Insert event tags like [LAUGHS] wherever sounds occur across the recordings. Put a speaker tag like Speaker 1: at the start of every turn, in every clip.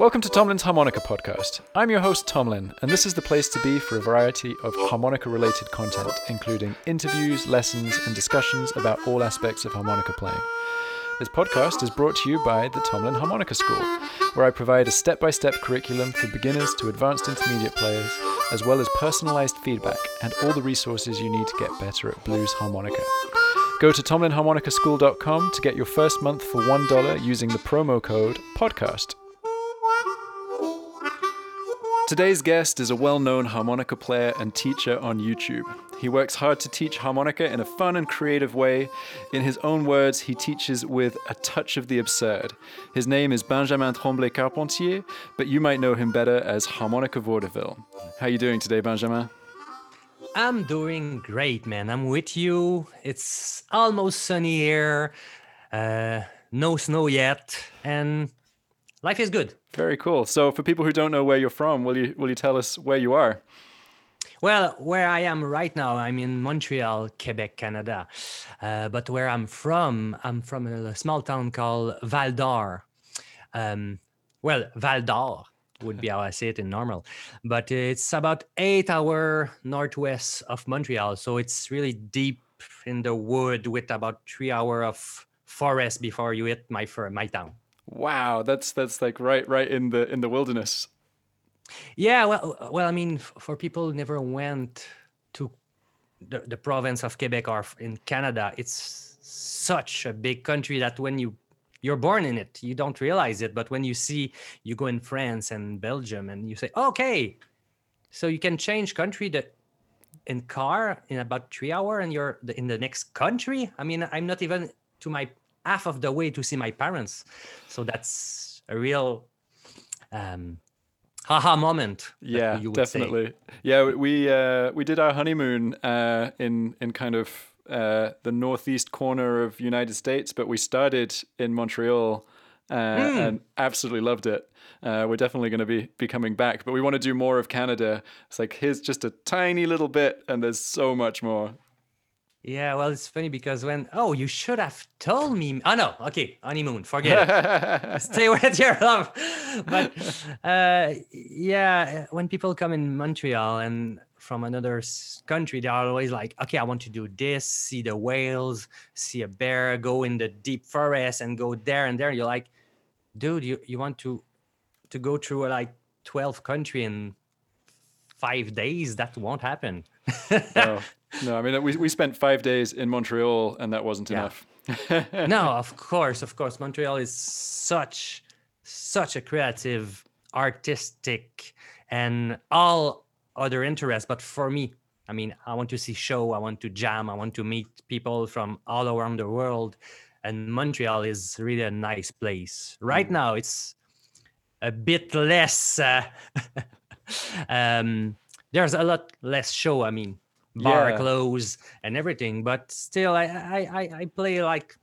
Speaker 1: Welcome to Tomlin's Harmonica Podcast. I'm your host, Tomlin, and this is the place to be for a variety of harmonica related content, including interviews, lessons, and discussions about all aspects of harmonica playing. This podcast is brought to you by the Tomlin Harmonica School, where I provide a step by step curriculum for beginners to advanced intermediate players, as well as personalized feedback and all the resources you need to get better at blues harmonica. Go to tomlinharmonicaschool.com to get your first month for $1 using the promo code PODCAST. Today's guest is a well known harmonica player and teacher on YouTube. He works hard to teach harmonica in a fun and creative way. In his own words, he teaches with a touch of the absurd. His name is Benjamin Tremblay Carpentier, but you might know him better as Harmonica Vaudeville. How are you doing today, Benjamin?
Speaker 2: I'm doing great, man. I'm with you. It's almost sunny here. Uh, no snow yet, and life is good.
Speaker 1: Very cool. So, for people who don't know where you're from, will you will you tell us where you are?
Speaker 2: Well, where I am right now, I'm in Montreal, Quebec, Canada. Uh, but where I'm from, I'm from a small town called Val d'Or. Um, well, Val d'Or would be how I say it in normal, but it's about eight hour northwest of Montreal. So it's really deep in the wood with about three hour of forest before you hit my my town.
Speaker 1: Wow, that's that's like right right in the in the wilderness.
Speaker 2: Yeah, well, well, I mean, for people who never went to the, the province of Quebec or in Canada, it's such a big country that when you you're born in it, you don't realize it. But when you see you go in France and Belgium, and you say, okay, so you can change country that in car in about three hour, and you're in the next country. I mean, I'm not even to my half of the way to see my parents, so that's a real um, haha moment.
Speaker 1: Yeah, definitely. Say. Yeah, we uh, we did our honeymoon uh, in in kind of uh, the northeast corner of United States, but we started in Montreal. Mm. And absolutely loved it. Uh, we're definitely going to be be coming back, but we want to do more of Canada. It's like here's just a tiny little bit, and there's so much more.
Speaker 2: Yeah, well, it's funny because when oh, you should have told me. Oh no, okay, honeymoon, forget it. [LAUGHS] Stay with your love. But uh, yeah, when people come in Montreal and from another country, they're always like, okay, I want to do this, see the whales, see a bear, go in the deep forest, and go there and there. You're like, dude, you you want to to go through like twelve country in five days? That won't happen.
Speaker 1: no. [LAUGHS] No, I mean we we spent five days in Montreal and that wasn't yeah. enough.
Speaker 2: no, [LAUGHS] of course, of course. Montreal is such such a creative, artistic, and all other interests. But for me, I mean, I want to see show, I want to jam, I want to meet people from all around the world. And Montreal is really a nice place. Right mm. now, it's a bit less. Uh, [LAUGHS] [LAUGHS] um, there's a lot less show. I mean, bar yeah. close and everything but still I, I i play like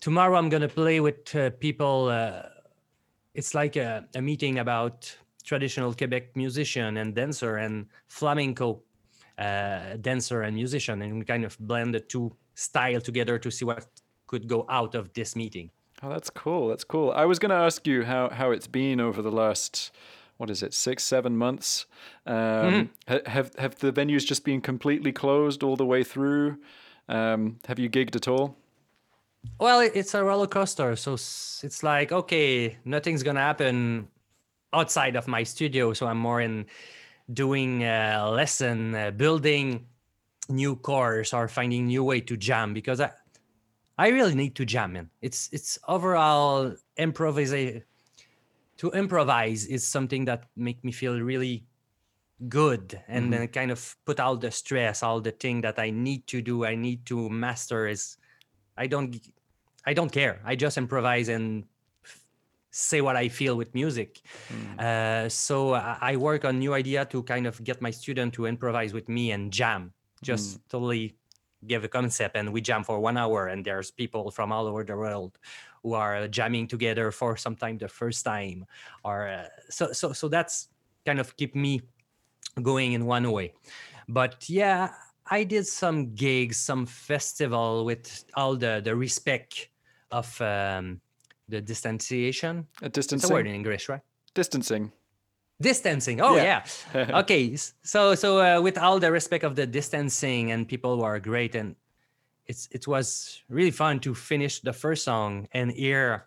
Speaker 2: tomorrow i'm gonna play with uh, people uh, it's like a, a, meeting about traditional quebec musician and dancer and flamenco uh, dancer and musician and we kind of blend the two style together to see what could go out of this meeting
Speaker 1: oh that's cool that's cool i was gonna ask you how how it's been over the last what is it, six, seven months. Um, mm-hmm. Have have the venues just been completely closed all the way through? Um, have you gigged at all?
Speaker 2: Well, it's a roller coaster. So it's like okay, nothing's gonna happen outside of my studio. So I'm more in doing a lesson, uh, building new cores, or finding new way to jam because I I really need to jam in. It's it's overall improvisation to improvise is something that make me feel really good and mm-hmm. then kind of put all the stress all the thing that i need to do i need to master is i don't i don't care i just improvise and say what i feel with music mm. uh, so I, I, work on new idea to kind of get my student to improvise with me and jam just mm. totally give a concept and we jam for one hour and there's people from all over the world who are jamming together for sometimes the first time or uh, so so so that's kind of keep me going in one way but yeah i did some gigs some festival with all the the respect of um, the distanciation.
Speaker 1: A
Speaker 2: It's a
Speaker 1: distancing.
Speaker 2: word in English, right?
Speaker 1: Distancing.
Speaker 2: distancing oh
Speaker 1: Yeah.
Speaker 2: yeah, [LAUGHS] okay so so uh, with all the respect of the distancing and people who are great and it's it was really fun to finish the first song and hear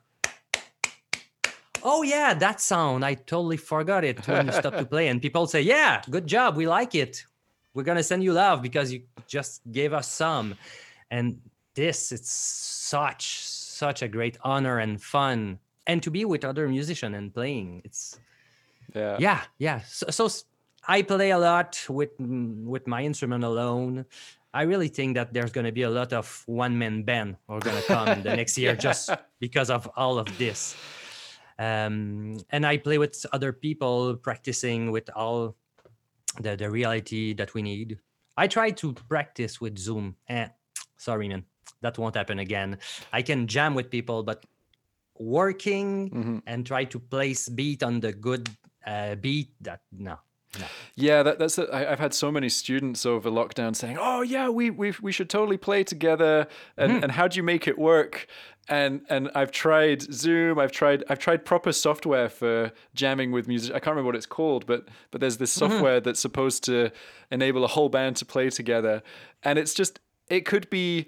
Speaker 2: oh yeah that sound i totally forgot it when you stopped to [LAUGHS] play. And people say yeah good job we like it. We're gonna send you love because you just gave us some. And this it's such such a great honor and fun. And to be with other musicians and playing it's
Speaker 1: Yeah.
Speaker 2: yeah yeah. So, so i play a lot with with my instrument alone i really think that there's going to be a lot of one man band are going to come the [LAUGHS] next year just because of all of this. Um and i play with other people practicing with all the the reality that we need. I try to practice with zoom. Eh, sorry man. That won't happen again. I can jam with people but working
Speaker 1: Mhm.
Speaker 2: and try to place beat on the good uh, beat that no no
Speaker 1: Yeah, that, that's. The, I, I've had so many students over lockdown saying, "Oh yeah, we we we should totally play together." And
Speaker 2: Mm-hmm.
Speaker 1: and how do you make it work? And and I've tried Zoom. I've tried I've tried proper software for jamming with music. I can't remember what it's called, but but there's this
Speaker 2: Mm-hmm.
Speaker 1: software that's supposed to enable a whole band to play together. And it's just it could be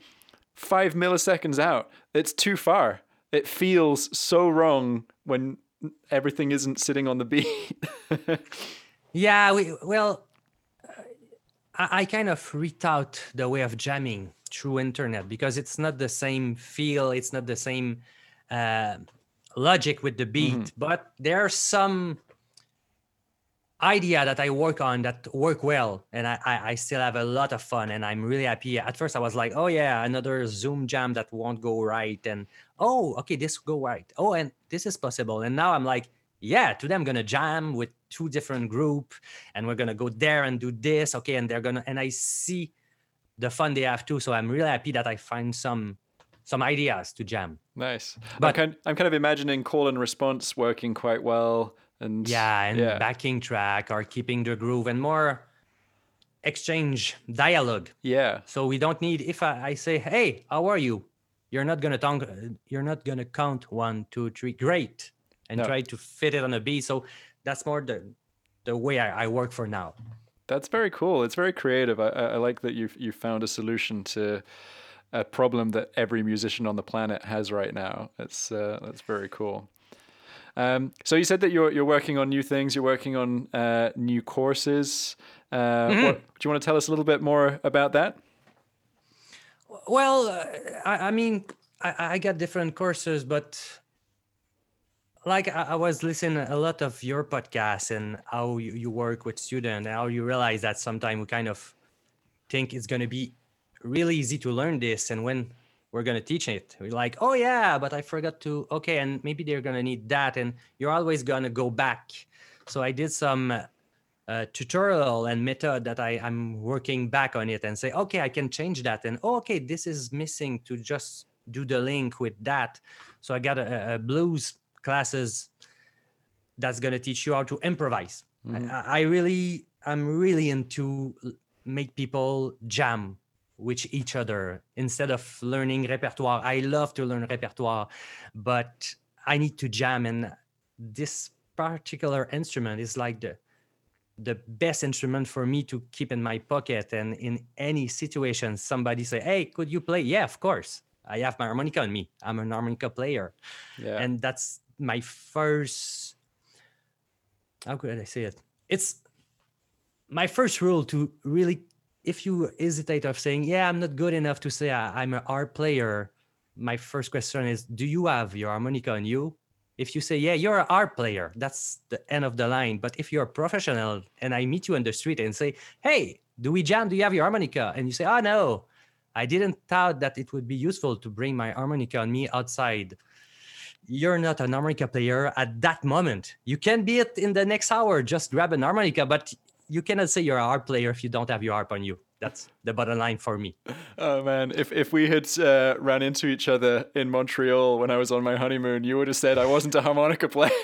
Speaker 1: five milliseconds out. It's too far. It feels so wrong when everything isn't sitting on the beat. [LAUGHS]
Speaker 2: yeah we well uh, I, I kind of rethought the way of jamming through internet because it's not the same feel it's not the same uh, logic with the beat but there are some idea that I work on that work well and I, I I still have a lot of fun and I'm really happy. At first I was like, oh yeah, another Zoom jam that won't go right and oh okay this will go right. Oh and this is possible. And now I'm like, yeah, today I'm gonna jam with two different group and we're gonna go there and do this. Okay, and they're gonna and I see the fun they have too. So I'm really happy that I find some some ideas to jam.
Speaker 1: Nice. I'm
Speaker 2: But-
Speaker 1: kind, I'm kind of imagining call and response working quite well. And
Speaker 2: Yeah, and
Speaker 1: yeah,
Speaker 2: backing track or keeping the groove and more exchange dialogue.
Speaker 1: yeah,
Speaker 2: So we don't need if I, I say, "Hey, how are you?" You're not gonna uh, you're not gonna count one, two, three, great, and try to fit it on a beat. So that's more the the way I, I work for now.
Speaker 1: that's very cool. It's very creative. I, I like that you've you found a solution to a problem that every musician on the planet has right now. It's uh, that's very cool. Um, so you said that you're you're working on new things. You're working on uh, new courses. Uh,
Speaker 2: Mm-hmm.
Speaker 1: what, do you want to tell us a little bit more about that?
Speaker 2: Well, uh, I, I mean, I, I got different courses, but like I, was listening a lot of your podcast and how you, work with students how you realize that sometimes we kind of think it's going to be really easy to learn this. And when we're going to teach it, we're like, oh, yeah, but I forgot to, okay, and maybe they're going to need that. And you're always going to go back. So I did some uh, tutorial and method that I, I'm working back on it and say, okay, I can change that. And oh, okay, this is missing to just do the link with that. So I got a, a blues classes that's going to teach you how to improvise. I, mm-hmm. I I really, I'm really into make people jam with each other instead of learning repertoire. I love to learn repertoire, but I need to jam. And this particular instrument is like the the best instrument for me to keep in my pocket and in any situation somebody say hey could you play yeah of course i have my harmonica on me i'm an harmonica player
Speaker 1: Yeah.
Speaker 2: and that's my first how could i say it? It's my first rule to really if you hesitate of saying yeah i'm not good enough to say I- i'm an art player my first question is do you have your harmonica on you? If you say yeah you're an art player that's the end of the line. But if you're a professional and i meet you on the street and say hey do we jam? Do you have your harmonica? and you say oh no. I didn't thought that it would be useful to bring my harmonica on me outside you're not an harmonica player at that moment. You can be it in the next hour just grab an harmonica but you cannot say you're a harp player if you don't have your harp on you. That's the bottom line for me.
Speaker 1: Oh man, if if we had uh, ran into each other in Montreal when I was on my honeymoon, you would have said I wasn't a harmonica player. [LAUGHS]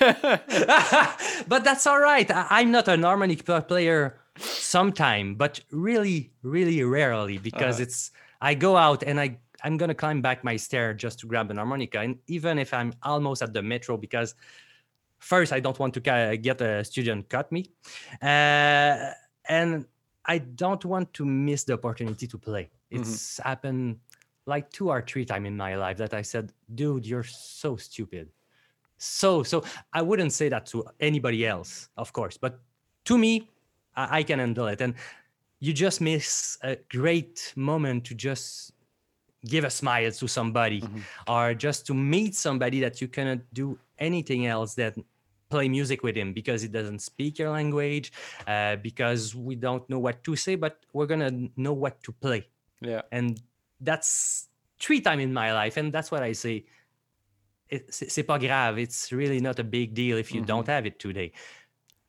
Speaker 2: but that's all right. I- I'm not an harmonica player sometime, but really, really rarely because it's I go out and I I'm gonna climb back my stair just to grab an harmonica, and even if I'm almost at the metro because first I don't want to get a student cut me, uh, and I don't want to miss the opportunity to play.
Speaker 1: Mhm.
Speaker 2: It's happened like two or three times in my life that I said, "Dude, you're so stupid." So so I wouldn't say that to anybody else, of course, but to me, I, I can handle it. And you just miss a great moment to just give a smile to somebody
Speaker 1: Mhm.
Speaker 2: or just to meet somebody that you cannot do anything else than play music with him because he doesn't speak your language uh, because we don't know what to say but we're gonna know what to play
Speaker 1: Yeah.
Speaker 2: and that's three times in my life and that's what i say it, c'est pas grave it's really not a big deal if you
Speaker 1: Mhm.
Speaker 2: don't have it today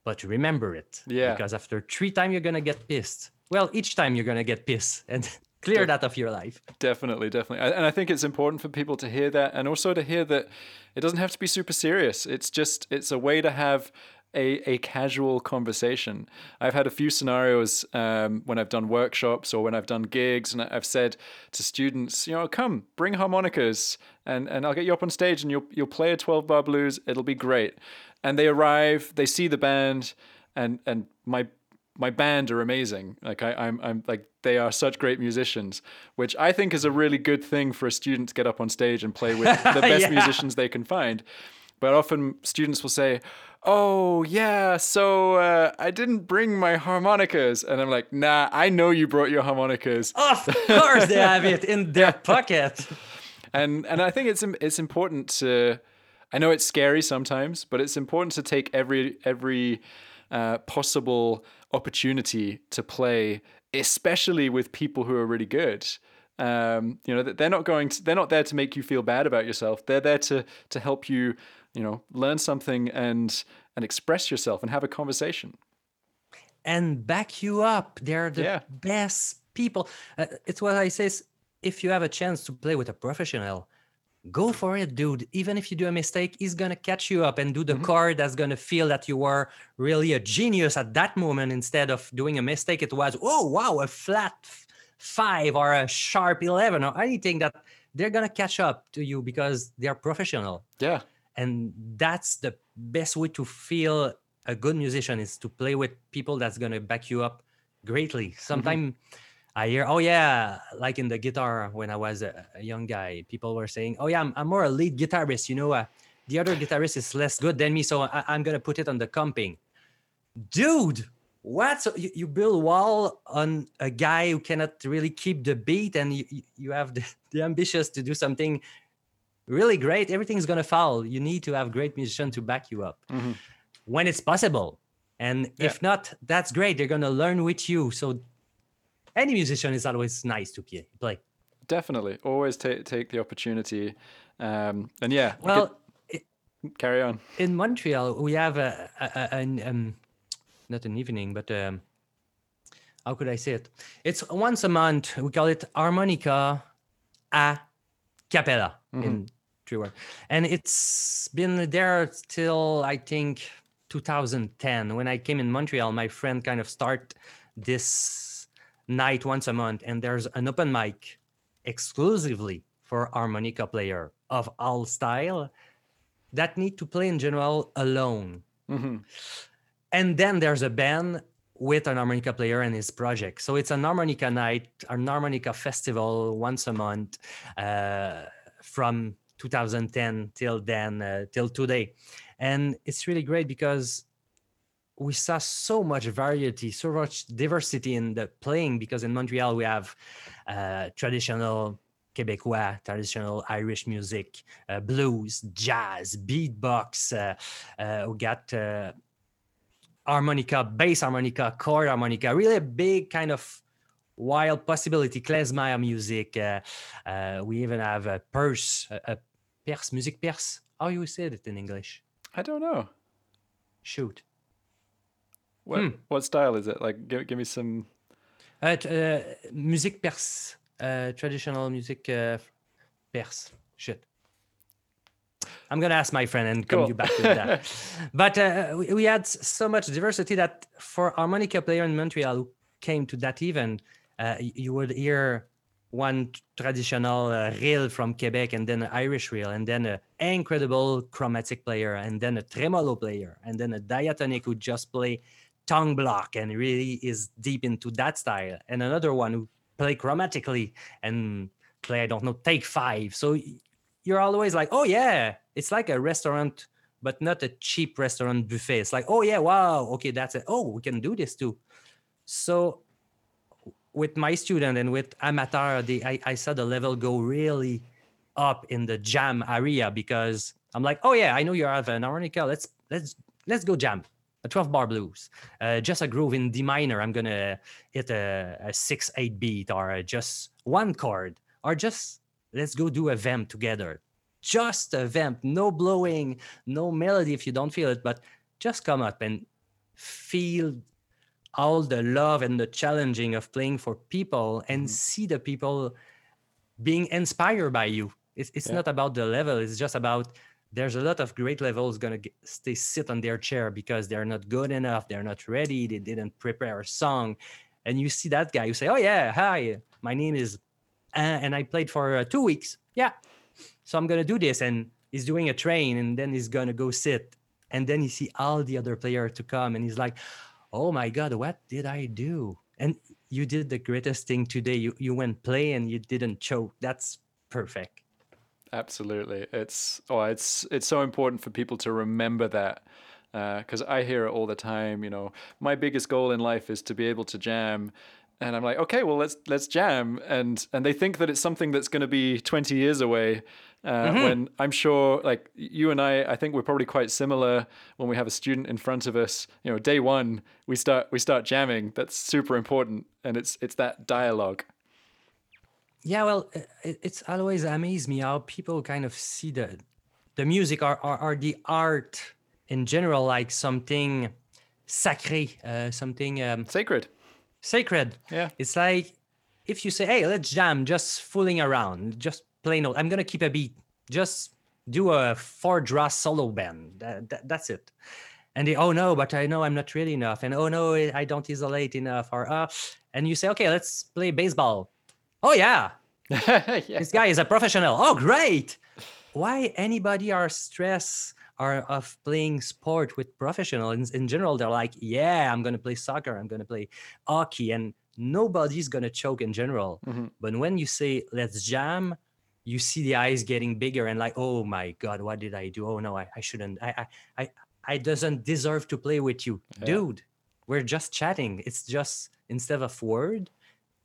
Speaker 2: but remember it
Speaker 1: Yeah.
Speaker 2: because after three times you're gonna get pissed well each time you're gonna get pissed and [LAUGHS] clear that of your life
Speaker 1: Definitely, definitely. And I think it's important for people to hear that and also to hear that it doesn't have to be super serious. It's just it's a way to have a, a casual conversation. I've had a few scenarios um, when I've done workshops or when I've done gigs and I've said to students, you know, come, bring harmonicas and, and I'll get you up on stage and you'll you'll play a 12 bar blues. It'll be great. And they arrive, they see the band and and my my band are amazing. Like I, I'm, I'm like they are such great musicians, which I think is a really good thing for a student to get up on stage and play with the [LAUGHS] best
Speaker 2: Yeah.
Speaker 1: musicians they can find. But often students will say, "Oh yeah, so uh, I didn't bring my harmonicas," and I'm like, "Nah, I know you brought your harmonicas."
Speaker 2: of course they have it in their [LAUGHS] pocket
Speaker 1: and and I think it's it's important to. I know it's scary sometimes, but it's important to take every every uh, possible opportunity to play, especially with people who are really good. Um, you know, that they're not going to, they're not there to make you feel bad about yourself. They're there to to help you, you know, learn something and and express yourself and have a conversation.
Speaker 2: and back you up. They're the
Speaker 1: Yeah.
Speaker 2: best people. Uh, it's what I say. is If you have a chance to play with a professional, go for it, dude. Even if you do a mistake, he's gonna catch you up and do the
Speaker 1: Mhm.
Speaker 2: chord that's gonna feel that you were really a genius at that moment instead of doing a mistake. It was, oh wow, a flat five or a sharp eleven or anything that they're gonna catch up to you because they're professional
Speaker 1: Yeah,
Speaker 2: and that's the best way to feel a good musician is to play with people that's going to back you up greatly sometimes i hear oh yeah like in the guitar when i was a, a young guy people were saying oh yeah i'm, I'm more a lead guitarist you know uh, the other guitarist is less good than me so I, i'm going to put it on the comping. Dude what? So you, you build wall on a guy who cannot really keep the beat and you, you- have the, [LAUGHS] the ambitious to do something really great everything's going to fall. You need to have great musician to back you up
Speaker 1: Mhm.
Speaker 2: when it's possible. And
Speaker 1: Yeah.
Speaker 2: if not that's great. They're going to learn with you. So any musician is always nice to play play
Speaker 1: definitely. Always take take the opportunity. Um, and yeah,
Speaker 2: well
Speaker 1: could- carry on.
Speaker 2: in Montreal, we have a, a, a- an um, not an evening, but um, how could I say it? It's once a month. We call it harmonica a cappella in three words, and it's been there till I think 2010. When I came in Montreal, my friend kind of start this night once a month, and there's an open mic exclusively for harmonica player of all style that need to play in general alone.
Speaker 1: hmm
Speaker 2: And then there's a band with an harmonica player and his project. So it's an harmonica night, an harmonica festival once a month uh, from 2010 till then, uh, till today. And it's really great because we saw so much variety, so much diversity in the playing. Because in Montreal, we have uh, traditional Quebecois, traditional Irish music, uh, blues, jazz, beatbox. Uh, uh, we got uh, harmonica, bass harmonica, chord harmonica, really a big kind of wild possibility, klezmer music. Uh, uh, we even have a purse, a, a perse, music perse. How you say it in English?
Speaker 1: I don't know.
Speaker 2: Shoot.
Speaker 1: What
Speaker 2: Hmm.
Speaker 1: what style is it? Like, give, give me some.
Speaker 2: Uh, uh, music perse, uh, traditional music uh, perse. Shit. I'm gonna ask my friend and come
Speaker 1: Cool.
Speaker 2: you back with that. [LAUGHS] but uh, we, we had so much diversity that for harmonica player in Montreal who came to that event, uh, you would hear one traditional uh, reel from Quebec, and then an Irish reel, and then an incredible chromatic player, and then a tremolo player, and then a diatonic who just play tongue block and really is deep into that style, and another one who play chromatically and play I don't know take five. So you're always like, oh yeah, it's like a restaurant, but not a cheap restaurant buffet. It's like, oh yeah, wow, okay, that's it. Oh, we can do this too. So with my student and with amateur, the, I, I saw the level go really up in the jam area because I'm like, oh yeah, I know you have an harmonica. Let's let's let's go jam a 12 bar blues, uh, just a groove in D minor. I'm gonna hit a, a six eight beat or just one chord or just let's go do a vamp together. Just a vamp, no blowing, no melody if you don't feel it, but just come up and feel all the love and the challenging of playing for people and mm-hmm. see the people being inspired by you. It's, it's yeah. not about the level, it's just about there's a lot of great levels going to stay sit on their chair because they're not good enough, they're not ready, they didn't prepare a song. And you see that guy, you say, Oh, yeah, hi, my name is, uh, and I played for uh, two weeks. Yeah. So I'm to do this. And he's doing a train and then he's to go sit. And then you see all the other players to come and he's like, oh my god what did i do and you did the greatest thing today you you went play and you didn't choke that's perfect
Speaker 1: absolutely it's oh it's it's so important for people to remember that because uh, I hear it all the time. You know, my biggest goal in life is to be able to jam, and I'm like, okay, well let's let's jam, and and they think that it's something that's going to be 20 years away, uh, mm-hmm. when I'm sure, like you and I, I think we're probably quite similar. When we have a student in front of us, you know, day one we start we start jamming. That's super important, and it's it's that dialogue.
Speaker 2: Yeah, well, it, it's always amazed me how people kind of see the the music or, or, or the art in general like something sacré, uh, something um,
Speaker 1: sacred.
Speaker 2: Sacred.
Speaker 1: Yeah.
Speaker 2: It's like if you say, "Hey, let's jam," just fooling around, just play note. I'm gonna keep a beat. Just do a four draw solo band That, that, that's it. And they, oh no, but I know I'm not really enough. And oh no, I don't isolate enough. Or uh, and you say, okay, let's play baseball. Oh yeah, [LAUGHS] yeah. this guy is a professional. Oh great. Why anybody are stressed are of playing sport with professionals in, in general? They're like, yeah, I'm gonna play soccer. I'm gonna play hockey, and nobody's gonna choke in general. Mm-hmm. But when you say let's jam, you see the eyes getting bigger and like, oh my god, what did I do? Oh no, I, I shouldn't. I I I I doesn't deserve to play with you, yeah. dude. We're just chatting. It's just instead of word,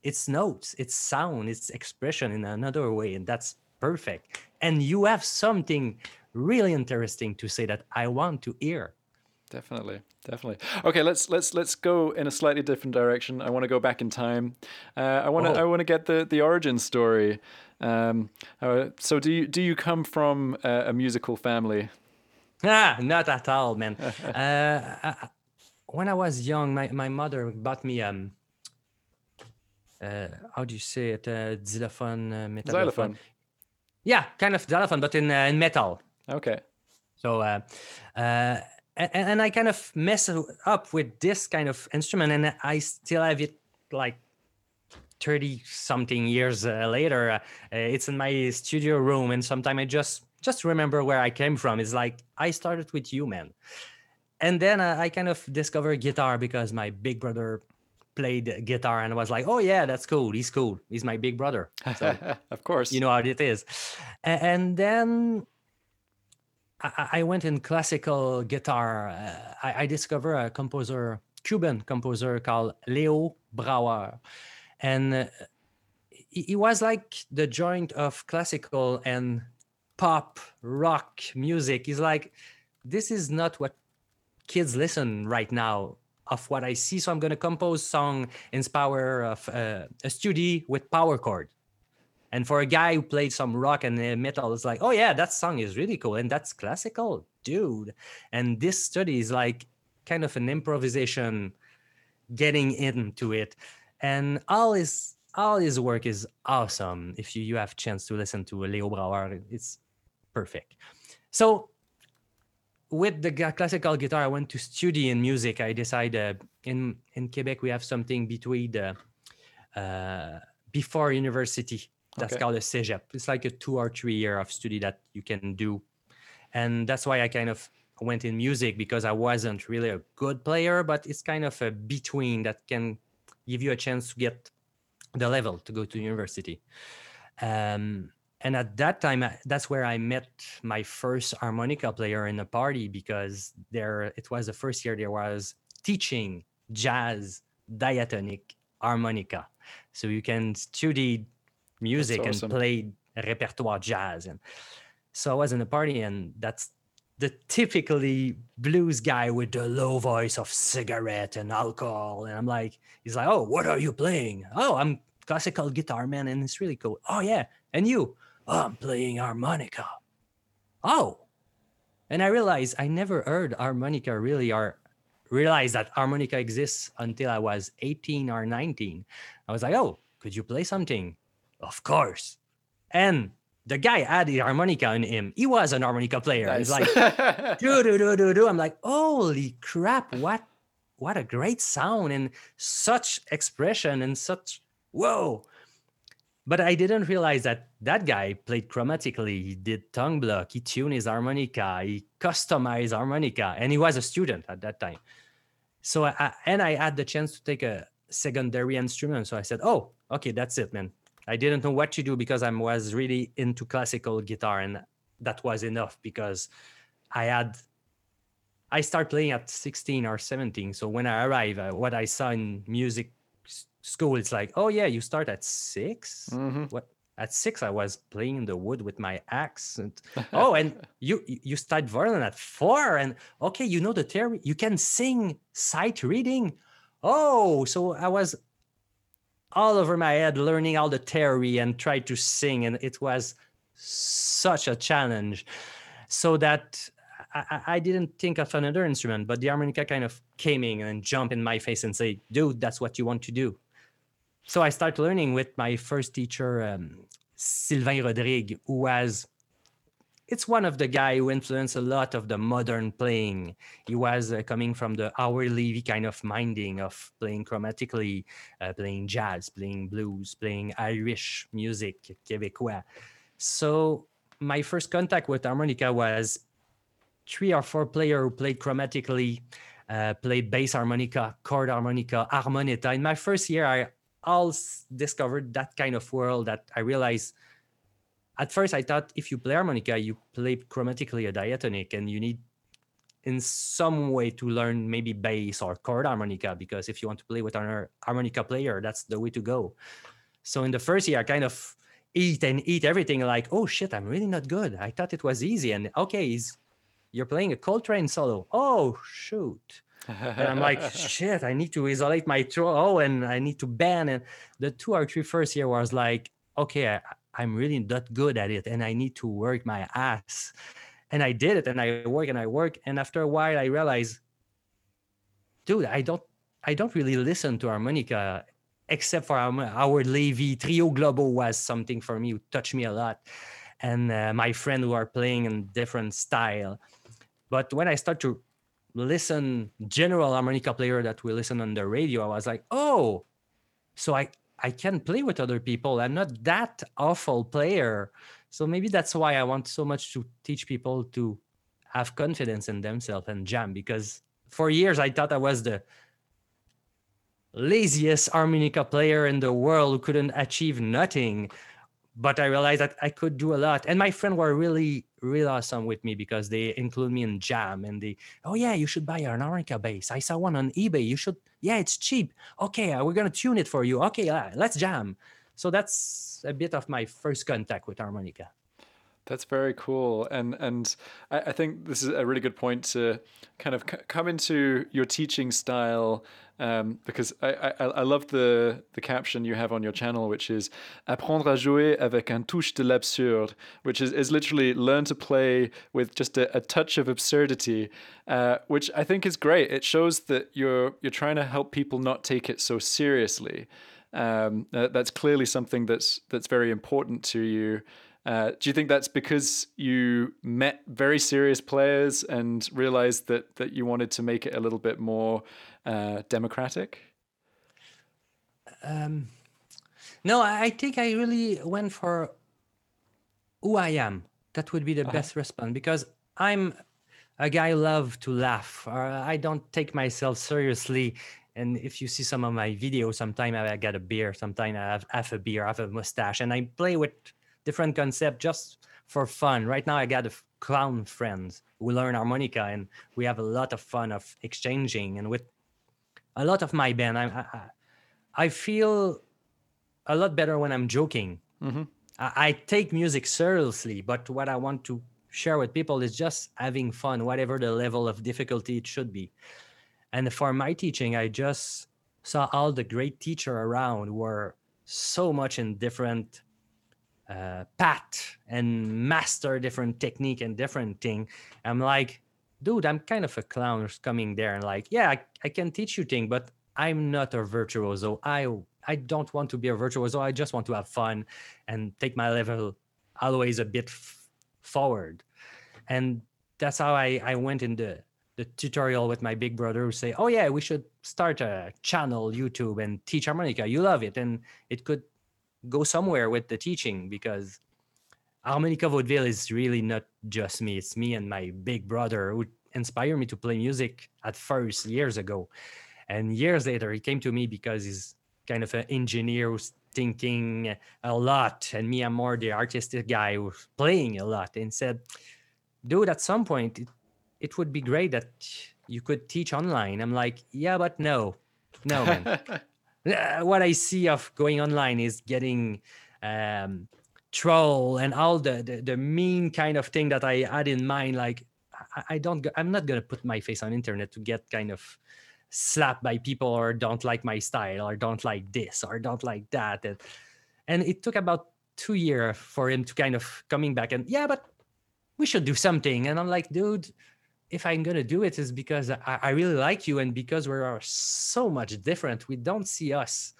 Speaker 2: it's notes, it's sound, it's expression in another way, and that's perfect. And you have something really interesting to say that I want to hear.
Speaker 1: Definitely, definitely. Okay, let's let's let's go in a slightly different direction. I want to go back in time. Uh, I want to oh. I want to get the the origin story um, uh, so do you do you come from a, a musical family?
Speaker 2: Ah, not at all, man. [LAUGHS] uh, I, when I was young, my, my mother bought me um, uh, how do you say it? Uh, xylophone, uh,
Speaker 1: Xylophone.
Speaker 2: Yeah, kind of xylophone, but in uh, in metal.
Speaker 1: Okay.
Speaker 2: So, uh, uh, and, and I kind of mess up with this kind of instrument, and I still have it like 30 something years uh, later uh, it's in my studio room and sometimes i just just remember where i came from it's like i started with you man and then uh, i kind of discovered guitar because my big brother played guitar and was like oh yeah that's cool. He's cool. He's my big brother.
Speaker 1: So, [LAUGHS] of course.
Speaker 2: you know how it is. And then I, went in classical guitar. Uh, I, discovered a composer, Cuban composer called Leo Brouwer, and uh, it was like the joint of classical and pop rock music. Is like this is not what kids listen right now of what i see. So i'm going to compose song inspire of uh, a studio with power chord. And for a guy who played some rock and metal it's like oh yeah that song is really cool and that's classical dude. And this study is like kind of an improvisation getting into it. And all his all his work is awesome. If you, you have chance to listen to leo brouwer it's perfect. So with the classical guitar i went to study in music i decided in in quebec we have something between the uh, before university. That's
Speaker 1: Okay.
Speaker 2: called a cégep. It's like a two or three year of study that you can do, and that's why I kind of went in music because I wasn't really a good player, but it's kind of a between that can give you a chance to get the level to go to university. Um, and at that time, that's where I met my first harmonica player in a party because there it was the first year there was teaching jazz diatonic harmonica, so you can study music
Speaker 1: awesome.
Speaker 2: and play repertoire jazz. And so I was in a party, and that's the typically blues guy with the low voice of cigarette and alcohol. And I'm like, he's like, oh, what are you playing? Oh, I'm classical guitar man, and it's really cool. Oh yeah, and you? I'm playing harmonica. Oh, and I realized I never heard harmonica really or realized that harmonica exists until I was 18 or 19. I was like, oh, could you play something? Of course. And the guy had the harmonica in him. He was an harmonica player. He's like, [LAUGHS] do do do do do. I'm like, holy crap! What what a great sound and such expression and such whoa. But I didn't realize that that guy played chromatically. He did tongue block. He tuned his harmonica. He customized harmonica, and he was a student at that time. So I, and I had the chance to take a secondary instrument. So I said, "Oh, okay, that's it, man." I didn't know what to do because I was really into classical guitar, and that was enough because I had I started playing at 16 or 17. So when I arrived, uh, what I saw in music school, it's like, oh yeah, you start at 6
Speaker 1: hmm
Speaker 2: What at six I was playing in the wood with my axe. And [LAUGHS] oh, and you you start violin at four, and okay, you know the theory. You can sing sight reading. Oh, so I was all over my head learning all the theory and try to sing, and it was such a challenge. So that I, I- I didn't think of another instrument, but the harmonica kind of came in and jumped in my face and say, "Dude, that's what you want to do." So I started learning with my first teacher, um, Sylvain Rodrigue, who was it's one of the guy who influenced a lot of the modern playing. He was uh, coming from the Howard Levy kind of minding of playing chromatically, uh, playing jazz, playing blues, playing Irish music, Québécois. So my first contact with harmonica was three or four player who played chromatically, uh, played bass harmonica, chord harmonica, harmonetta. In my first year, I all discovered that kind of world that I realized at first I thought if you play harmonica, you play chromatically a diatonic and you need in some way to learn maybe bass or chord harmonica because if you want to play with an harmonica player, that's the way to go. So in the first year, I kind of eat and eat everything like, oh shit, I'm really not good. I thought it was easy. And okay, you're playing a Coltrane solo. Oh shoot. And I'm like, [LAUGHS] shit, I need to isolate my throat. Oh, and I need to bend. And the two or three first year was like, okay, I, I'm really not good at it and I need to work my ass. And I did it and I work and I work. And after a while, I realized, dude, I don't, I don't really listen to harmonica except for our Howard Levy. Trio Globo was something for me, who touched me a lot. And uh, my friend who are playing in different style. But when I start to listen general harmonica player that we listen on the radio, I was like, oh, so I I can play with other people. I'm not that awful player. So maybe that's why I want so much to teach people to have confidence in themselves and jam because for years I thought I was the laziest harmonica player in the world who couldn't achieve nothing. But I realized that I could do a lot. And my friends were really, really awesome with me because they include me in jam and they, oh yeah, you should buy an harmonica bass. I saw one on eBay. You should, yeah, it's cheap. Okay, uh, we're gonna tune it for you. Okay, uh, let's jam. So that's a bit of my first contact with harmonica.
Speaker 1: That's very cool, and and I, I think this is a really good point to kind of c- come into your teaching style um, because I, I I love the the caption you have on your channel, which is apprendre à jouer avec un touche de l'absurde, which is, is literally learn to play with just a, a touch of absurdity, uh, which I think is great. It shows that you're you're trying to help people not take it so seriously. Um, uh, that's clearly something that's that's very important to you. Uh, do you think that's because you met very serious players and realized that that you wanted to make it a little bit more uh, democratic?
Speaker 2: Um, No, I I think I really went for who I am. That would be the best response because I'm a guy who love to laugh. Or I don't take myself seriously. And if you see some of my videos, sometimes I get a beer, sometimes I have half a beer, half a mustache, and I play with different concept just for fun. Right now, I got a clown friends who learn harmonica, and we have a lot of fun of exchanging. And with a lot of my band, I I, I feel a lot better when I'm joking.
Speaker 1: Mm-hmm.
Speaker 2: I, I take music seriously, but what I want to share with people is just having fun, whatever the level of difficulty it should be. And for my teaching, I just saw all the great teacher around were so much in different uh, path and master different technique and different thing. I'm like, dude, I'm kind of a clown coming there and like, yeah, I, I can teach you thing, but I'm not a virtuoso. I I don't want to be a virtuoso. I just want to have fun and take my level always a bit f- forward. And that's how I, I went in the, the tutorial with my big brother who say, oh yeah, we should start a channel YouTube and teach harmonica. You love it. And it could go somewhere with the teaching because harmonica vaudeville is really not just me. It's me and my big brother who inspired me to play music at first years ago. And years later, he came to me because he's kind of an engineer who's thinking a lot. And me, I'm more the artistic guy who's playing a lot and said, dude, at some point, it, it would be great that you could teach online. I'm like, yeah, but no, no, man. [LAUGHS] Uh, what I see of going online is getting um, troll and all the, the the mean kind of thing that I had in mind. Like, I, I don't, I'm not gonna put my face on internet to get kind of slapped by people or don't like my style or don't like this or don't like that. And, and it took about two years for him to kind of coming back and yeah, but we should do something. And I'm like, dude, if I'm gonna do it, is because I, I really like you and because we are so much different. We don't see us,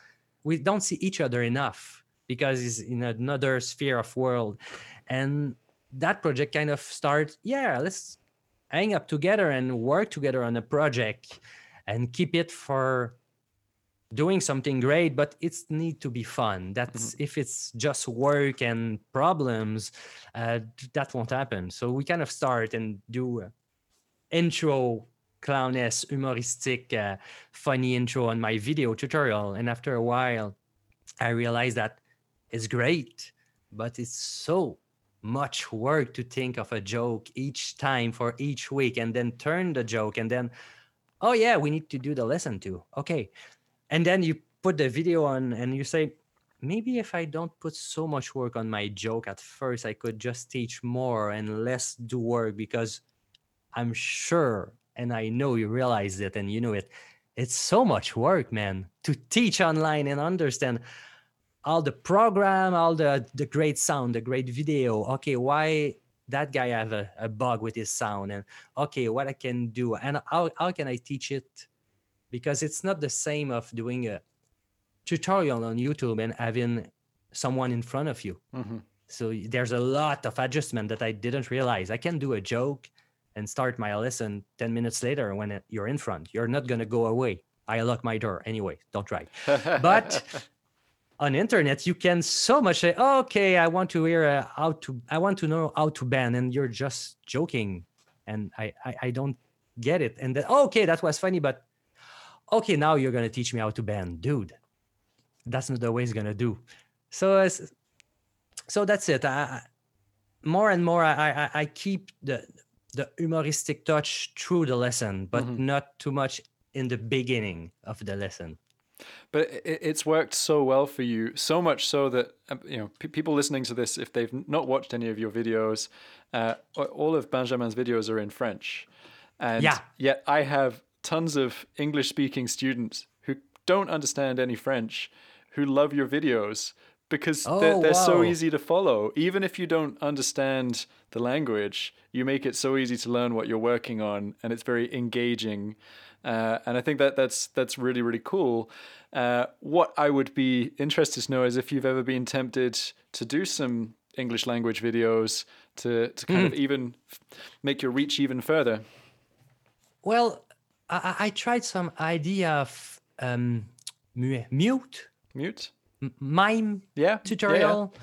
Speaker 2: we don't see each other enough because it's in another sphere of world. And that project kind of started, yeah, let's hang up together and work together on a project and keep it for doing something great but it's need to be fun that's if it's just work and problems uh, that won't happen so we kind of start and do intro clownesque humoristic uh, funny intro on my video tutorial. And after a while i realized that it's great but it's so much work to think of a joke each time for each week and then turn the joke and then oh yeah we need to do the lesson too. Okay. And then you put the video on and you say maybe if i don't put so much work on my joke at first i could just teach more and less do work because i'm sure and i know you realize it and you know it. It's so much work man to teach online and understand all the program all the the great sound the great video. Okay why that guy have a, a bug with his sound? And okay what i can do? And how, how can i teach it? Because it's not the same of doing a tutorial on youtube and having someone in front of you.
Speaker 1: Mhm.
Speaker 2: so there's a lot of adjustment that i didn't realize. I can do a joke and start my lesson 10 minutes later when it- you're in front. You're not going to go away. I lock my door anyway don't try. But [LAUGHS] on internet you can so much say "Oh, okay i want to hear uh, how to i want to know how to bend," and you're just joking. And i i, I don't get it. And then okay that was funny but okay now you're gonna teach me how to bend, dude. That's not the way it's gonna do. So so that's it. I- more and more I, I i keep the the humoristic touch through the lesson but not too much in the beginning of the lesson.
Speaker 1: But it's worked so well for you, so much so that um, you know pe people listening to this, if they've not watched any of your videos, uh, all of Benjamin's videos are in French, and
Speaker 2: Yeah.
Speaker 1: yet I have tons of English-speaking students who don't understand any French, who love your videos because they're,
Speaker 2: Oh,
Speaker 1: they're so easy to follow. Even if you don't understand the language, you make it so easy to learn what you're working on, and it's very engaging. Uh, and I think that that's that's really really cool. Uh, what I would be interested to know is if you've ever been tempted to do some English language videos to to kind of even f- make your reach even further.
Speaker 2: Well, I, I I tried some idea of um, mute.
Speaker 1: Mute.
Speaker 2: Mime
Speaker 1: Yeah. yeah, yeah.
Speaker 2: tutorial.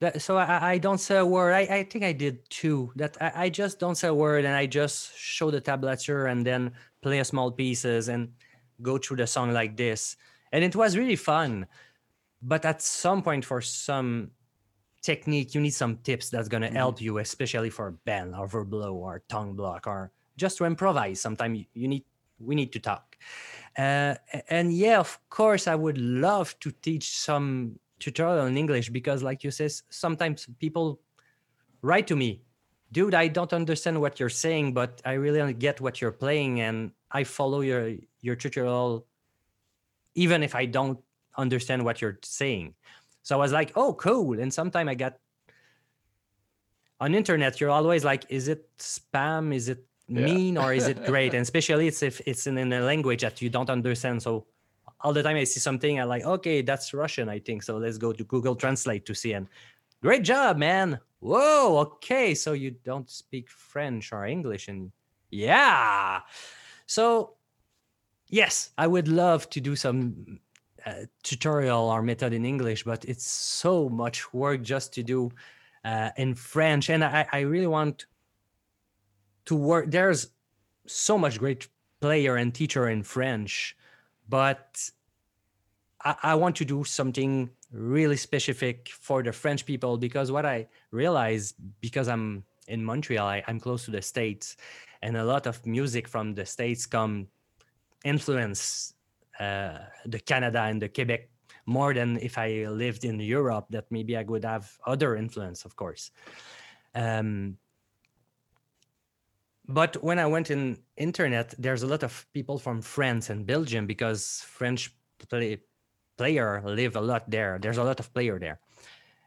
Speaker 2: That, so I, I don't say a word. I, I think I did two. That I, I just don't say a word and I just show the tablature and then play a small pieces and go through the song like this. And it was really fun. But at some point, for some technique, you need some tips that's gonna
Speaker 1: Mhm.
Speaker 2: help you, especially for bend or verblow or tongue block or just to improvise. Sometimes you need we need to talk. Uh, and yeah, of course, I would love to teach some tutorial in English because, like you says, sometimes people write to me, dude, I don't understand what you're saying, but I really get what you're playing, and I follow your your tutorial, even if I don't understand what you're saying. So I was like, oh, cool. And sometimes I got on internet, you're always like, is it spam? Is it. Mean or is it [LAUGHS] great? and especially it's if it's in, in a language that you don't understand. So all the time I see something, I like, okay, that's Russian, I think. So let's go to Google Translate to see. And great job, man. Whoa, okay. So you don't speak French or English, and yeah. So yes, I would love to do some uh, tutorial or method in English, but it's so much work just to do uh, in French, and I, I really want to work. There's so much great player and teacher in French, but I, I want to do something really specific for the French people because what I realize because I'm in Montreal, I, I'm close to the States, and a lot of music from the States come influence uh, the Canada and the Quebec more than if I lived in Europe. That maybe I would have other influence, of course. Um, but when I went in internet, there's a lot of people from France and Belgium because French play, player live a lot there. There's a lot of player there,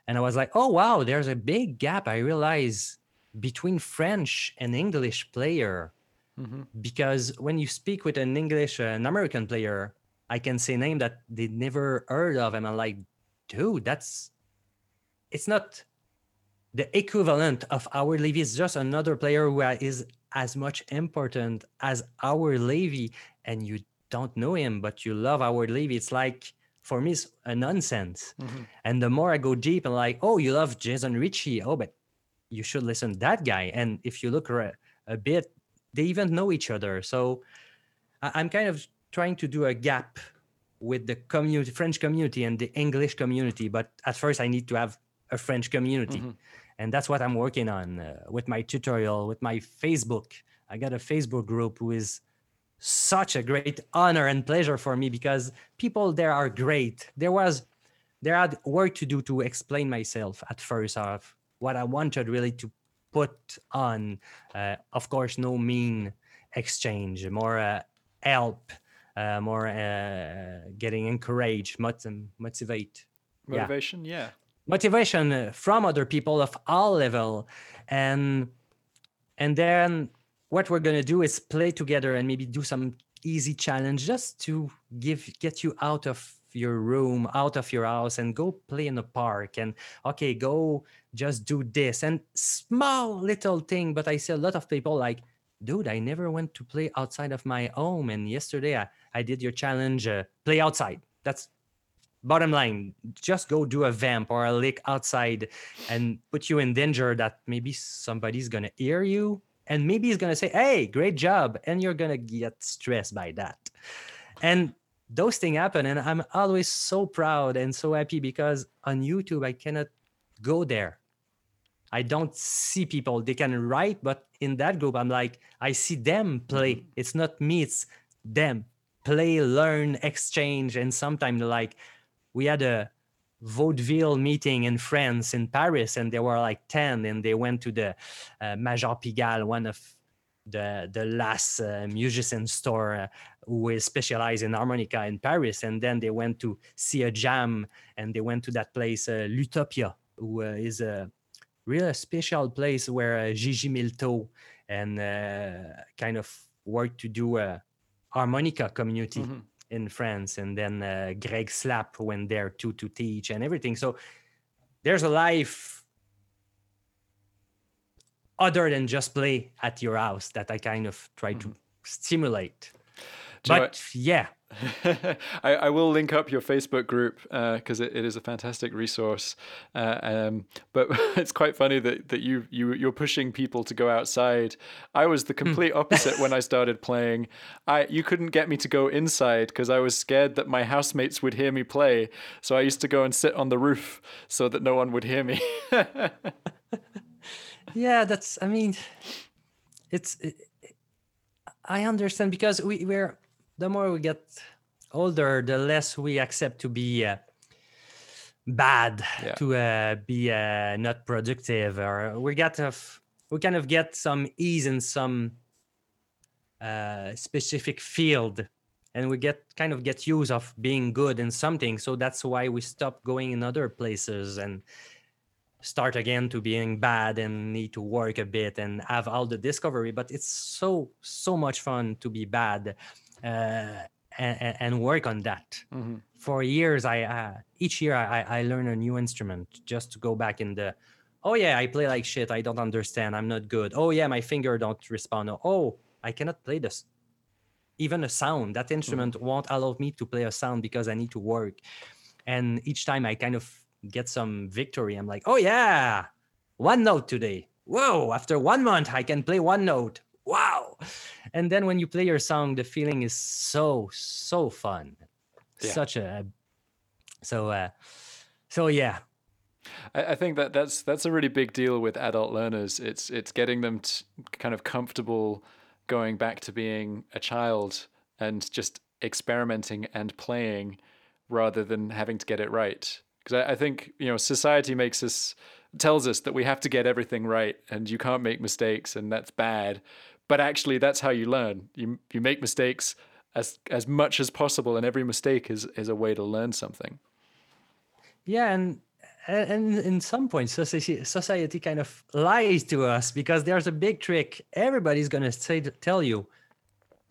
Speaker 2: and I was like, oh wow, there's a big gap. I realize between French and English player
Speaker 1: Mhm.
Speaker 2: because when you speak with an English, uh, an American player, I can say name that they never heard of, and I'm like, dude, that's it's not the equivalent of Howard Levy. is just another player who is as much important as Howard Levy, and you don't know him, but you love Howard Levy. It's like for me, it's a nonsense.
Speaker 1: Mhm.
Speaker 2: And the more I go deep, and like, oh, you love Jason Ritchie. Oh, but you should listen to that guy. And if you look ra- a bit, they even know each other. So I- I'm kind of trying to do a gap with the community, French community and the English community. But at first, I need to have a French community.
Speaker 1: Mhm.
Speaker 2: And that's what I'm working on uh, with my tutorial, with my Facebook. I got a Facebook group who is such a great honor and pleasure for me because people there are great. There was there had work to do to explain myself at first of what I wanted really to put on. Uh, of course, no mean exchange, more uh, help, uh, more uh, getting encouraged, mot- motivate Yeah.
Speaker 1: Motivation, yeah.
Speaker 2: Motivation from other people of all level. And and then what we're going to do is play together and maybe do some easy challenge just to give get you out of your room out of your house and go play in the park and okay go just do this. And small little thing but i see a lot of people like dude i never went to play outside of my home and yesterday i, I did your challenge uh, play outside. That's bottom line just go do a vamp or a lick outside and put you in danger that maybe somebody's gonna hear you and maybe he's gonna say hey great job and you're gonna get stressed by that. And those things happen and i'm always so proud and so happy because on youtube i cannot go there. I don't see people. They can write but in that group i'm like i see them play. Mm-hmm. It's not me it's them. Play learn exchange and sometimes like we had a vaudeville meeting in france in paris and there were like 10 and they went to the uh, major pigalle one of the the last uh, musician store uh, who is specialized in harmonica in paris and then they went to see a jam and they went to that place uh, l'utopia who uh, is a real special place where uh, JJ Milteau and uh, kind of work to do a harmonica community
Speaker 1: Mhm.
Speaker 2: In France, and then uh, Greg Zlap went there too to teach and everything. So there's a life other than just play at your house that I kind of try to stimulate.
Speaker 1: Do
Speaker 2: but yeah, [LAUGHS]
Speaker 1: I, I, will link up your Facebook group because uh, it, it is a fantastic resource. Uh, um, but [LAUGHS] it's quite funny that, that you you you're pushing people to go outside. I was the hmm. complete opposite when I started [LAUGHS] playing. I you couldn't get me to go inside because I was scared that my housemates would hear me play. So I used to go and sit on the roof so that no one would hear me.
Speaker 2: yeah, that's. I mean, it's. It, I understand because we we're the more we get older, the less we accept to be uh, bad, yeah. to uh, be uh, not productive, or we get of we kind of get some ease in some uh, specific field, and we get kind of get used of being good in something. So that's why we stop going in other places and start again to being bad and need to work a bit and have all the discovery but it's so so much fun to be bad uh, and, and, work on that. Mm-hmm. For years, I uh, each year I, I learn a new instrument just to go back in the. Oh yeah, I play like shit. I don't understand. I'm not good. Oh yeah, my finger don't respond. Oh, I cannot play this. Even a sound. That instrument mm-hmm. won't allow me to play a sound because I need to work. And each time I kind of get some victory, I'm like, oh yeah, one note today. Whoa! After one month, I can play one note wow and then when you play your song the feeling is so so fun. Yeah. such a so uh so yeah.
Speaker 1: I, think that that's that's a really big deal with adult learners. It's it's getting them to kind of comfortable going back to being a child and just experimenting and playing rather than having to get it right. Because I, I think you know society makes us tells us that we have to get everything right and you can't make mistakes and that's bad but actually that's how you learn. You you make mistakes as as much as possible and every mistake is is a way to learn something.
Speaker 2: Yeah and and in some points society, society kind of lies to us because there's a big trick everybody's going to say tell you.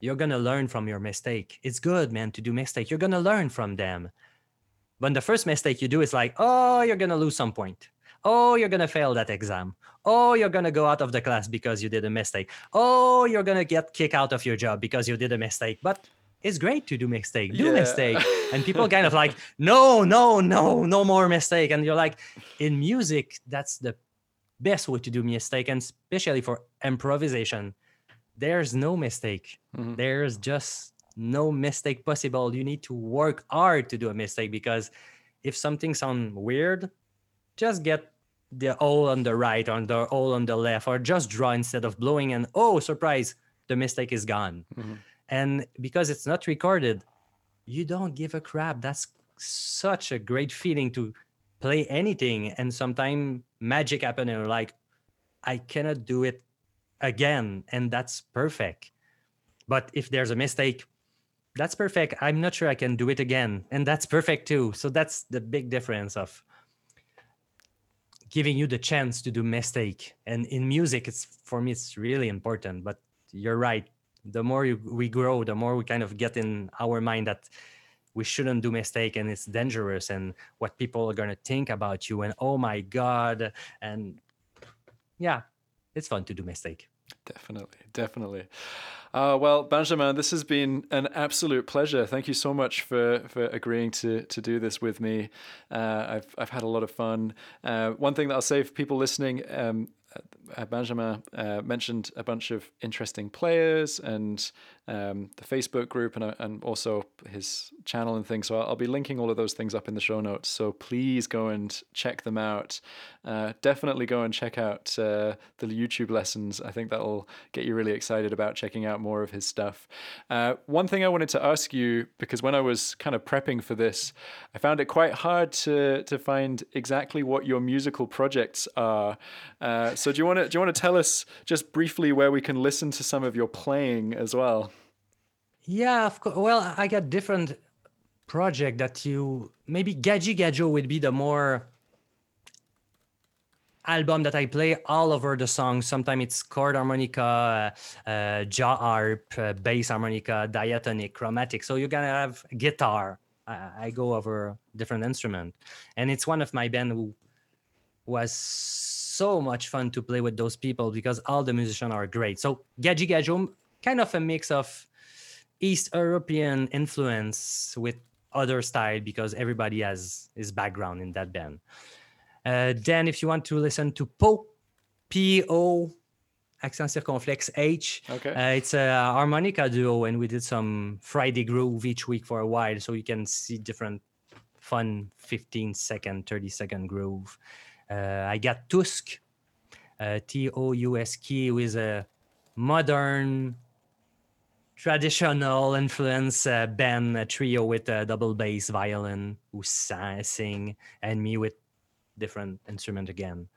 Speaker 2: You're going to learn from your mistake. It's good man to do mistake you're going to learn from them. When the first mistake you do is like oh you're going to lose some point. Oh, you're going to fail that exam. Oh, you're going to go out of the class because you did a mistake. Oh, you're going to get kicked out of your job because you did a mistake. But it's great to do mistake. Do yeah. mistake. And people [LAUGHS] kind of like, no, no, no, no more mistake. And you're like, in music, that's the best way to do mistake. And especially for improvisation, there's no mistake. Mm-hmm. There's just no mistake possible. You need to work hard to do a mistake because if something sounds weird, just get the all on the right or the all on the left or just draw instead of blowing and oh surprise the mistake is gone. Mm-hmm. and because it's not recorded you don't give a crap. That's such a great feeling to play anything. And sometimes magic happen and like i cannot do it again. And that's perfect. But if there's a mistake that's perfect. I'm not sure i can do it again. And that's perfect too. So that's the big difference of giving you the chance to do mistake. And in music it's for me it's really important but you're right. The more you, we grow the more we kind of get in our mind that we shouldn't do mistake and it's dangerous and what people are going to think about you and oh my god and yeah it's fun to do mistake
Speaker 1: definitely definitely uh, well, Benjamin, this has been an absolute pleasure. Thank you so much for, for agreeing to, to do this with me. Uh, I've, I've had a lot of fun. Uh, one thing that I'll say for people listening, um, uh, Benjamin uh, mentioned a bunch of interesting players and um, the Facebook group and, uh, and also his channel and things. So I'll, I'll, be linking all of those things up in the show notes. So please go and check them out. Uh, definitely go and check out uh, the YouTube lessons. I think that'll get you really excited about checking out more of his stuff. Uh, one thing I wanted to ask you, because when I was kind of prepping for this, I found it quite hard to, to find exactly what your musical projects are. Uh, so do you want to do you want to tell us just briefly where we can listen to some of your playing as well?
Speaker 2: Yeah, of course. Well, I got different project that you maybe Gaji Gajo would be the more album that I play all over the song. Sometimes it's chord harmonica, uh, jaw harp, uh, bass harmonica, diatonic, chromatic. So you're gonna have guitar. I, I go over different instrument, and it's one of my band who was so much fun to play with those people because all the musicians are great. So Gaji Gajo, kind of a mix of East European influence with other style because everybody has his background in that band. Uh, then, if you want to listen to Po, P O, accent circonflexe H,
Speaker 1: Okay.
Speaker 2: uh, it's a harmonica duo, and we did some Friday groove each week for a while, so you can see different fun 15 second, 30 second groove. Uh, I got Tousk, uh, T O U S K, who is a modern, traditional influence uh, band, a trio with a double bass violin who sing, and me with different instrument again.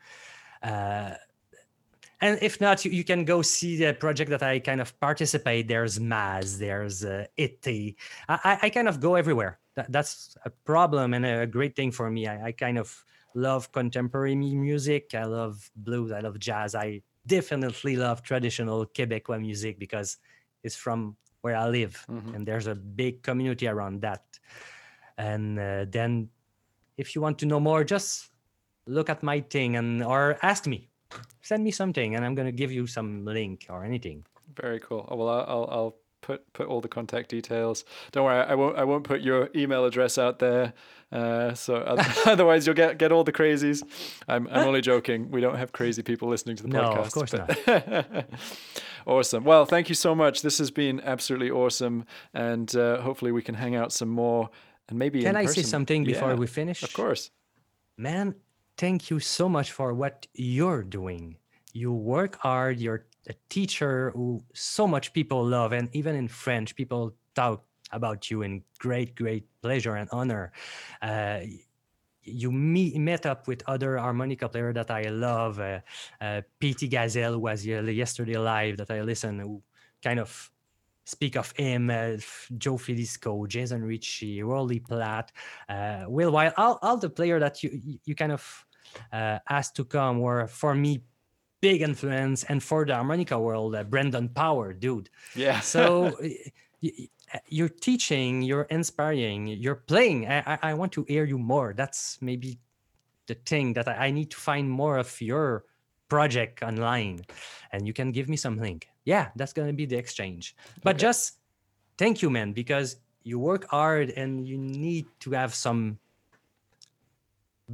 Speaker 2: Uh, and if not, you, you can go see the project that I kind of participate. There's Maz, there's uh, Ite. I, I- I kind of go everywhere. That, that's a problem and a great thing for me. I, I kind of love contemporary music. I love blues. I love jazz. I definitely love traditional Quebecois music because it's from where I live,
Speaker 1: Mhm.
Speaker 2: and there's a big community around that. And uh, then, if you want to know more, just look at my thing and or ask me send me something and i'm going to give you some link or anything
Speaker 1: Very cool. Oh, well, I'll I'll put put all the contact details. Don't worry, I won't I won't put your email address out there. Uh, so [LAUGHS] [LAUGHS] otherwise, you'll get get all the crazies. I'm I'm only joking. We don't have crazy people listening to the [LAUGHS]
Speaker 2: No,
Speaker 1: podcast.
Speaker 2: of course
Speaker 1: not. awesome. Well, thank you so much. This has been absolutely awesome, and uh, hopefully we can hang out some more. And maybe
Speaker 2: can i say something before
Speaker 1: Yeah,
Speaker 2: we finish
Speaker 1: Of course.
Speaker 2: man thank you so much for what you're doing you work hard you're a teacher who so much people love and even in french people talk about you in great great pleasure and honor uh, you meet, met up with other harmonica player that I love, uh, uh, P.T. Gazell was yesterday live that I listen, who kind of speak of him, uh, Joe Filisco, Jason Ritchie, Rolly Platt, uh, Will Wilde, all, all the player that you you- you kind of uh, asked to come were for me big influence, and for the harmonica world, uh, Brendan Power, dude.
Speaker 1: Yeah.
Speaker 2: So you're teaching, you're inspiring, you're playing. I, I, want to hear you more. That's maybe the thing that I, I need to find more of your project online, and you can give me some link. Yeah, that's gonna be the exchange. But
Speaker 1: Okay.
Speaker 2: just thank you, man, because you work hard and you need to have some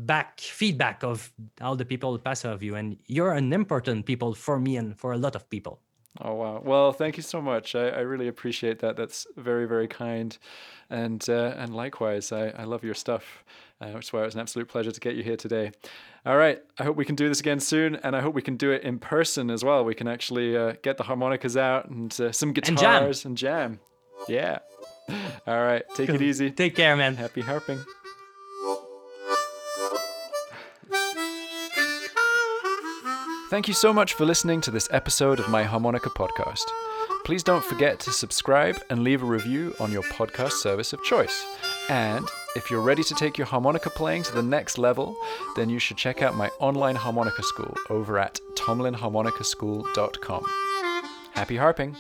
Speaker 2: back feedback of all the people pass of you and you're an important people for me and for a lot of people
Speaker 1: Oh wow! Well, thank you so much. I, I really appreciate that. That's very very kind, and uh, and likewise, I, I love your stuff. Uh, which is why it was an absolute pleasure to get you here today. All right, I hope we can do this again soon, and I hope we can do it in person as well. We can actually uh, get the harmonicas out and uh, some
Speaker 2: jam.
Speaker 1: guitars and jam. Yeah. All right, take it easy.
Speaker 2: take care man
Speaker 1: Happy harping. Thank you so much for listening to this episode of my harmonica podcast. Please don't forget to subscribe and leave a review on your podcast service of choice. And if you're ready to take your harmonica playing to the next level, then you should check out my online harmonica school over at tomlinharmonicaschool.com. Happy harping!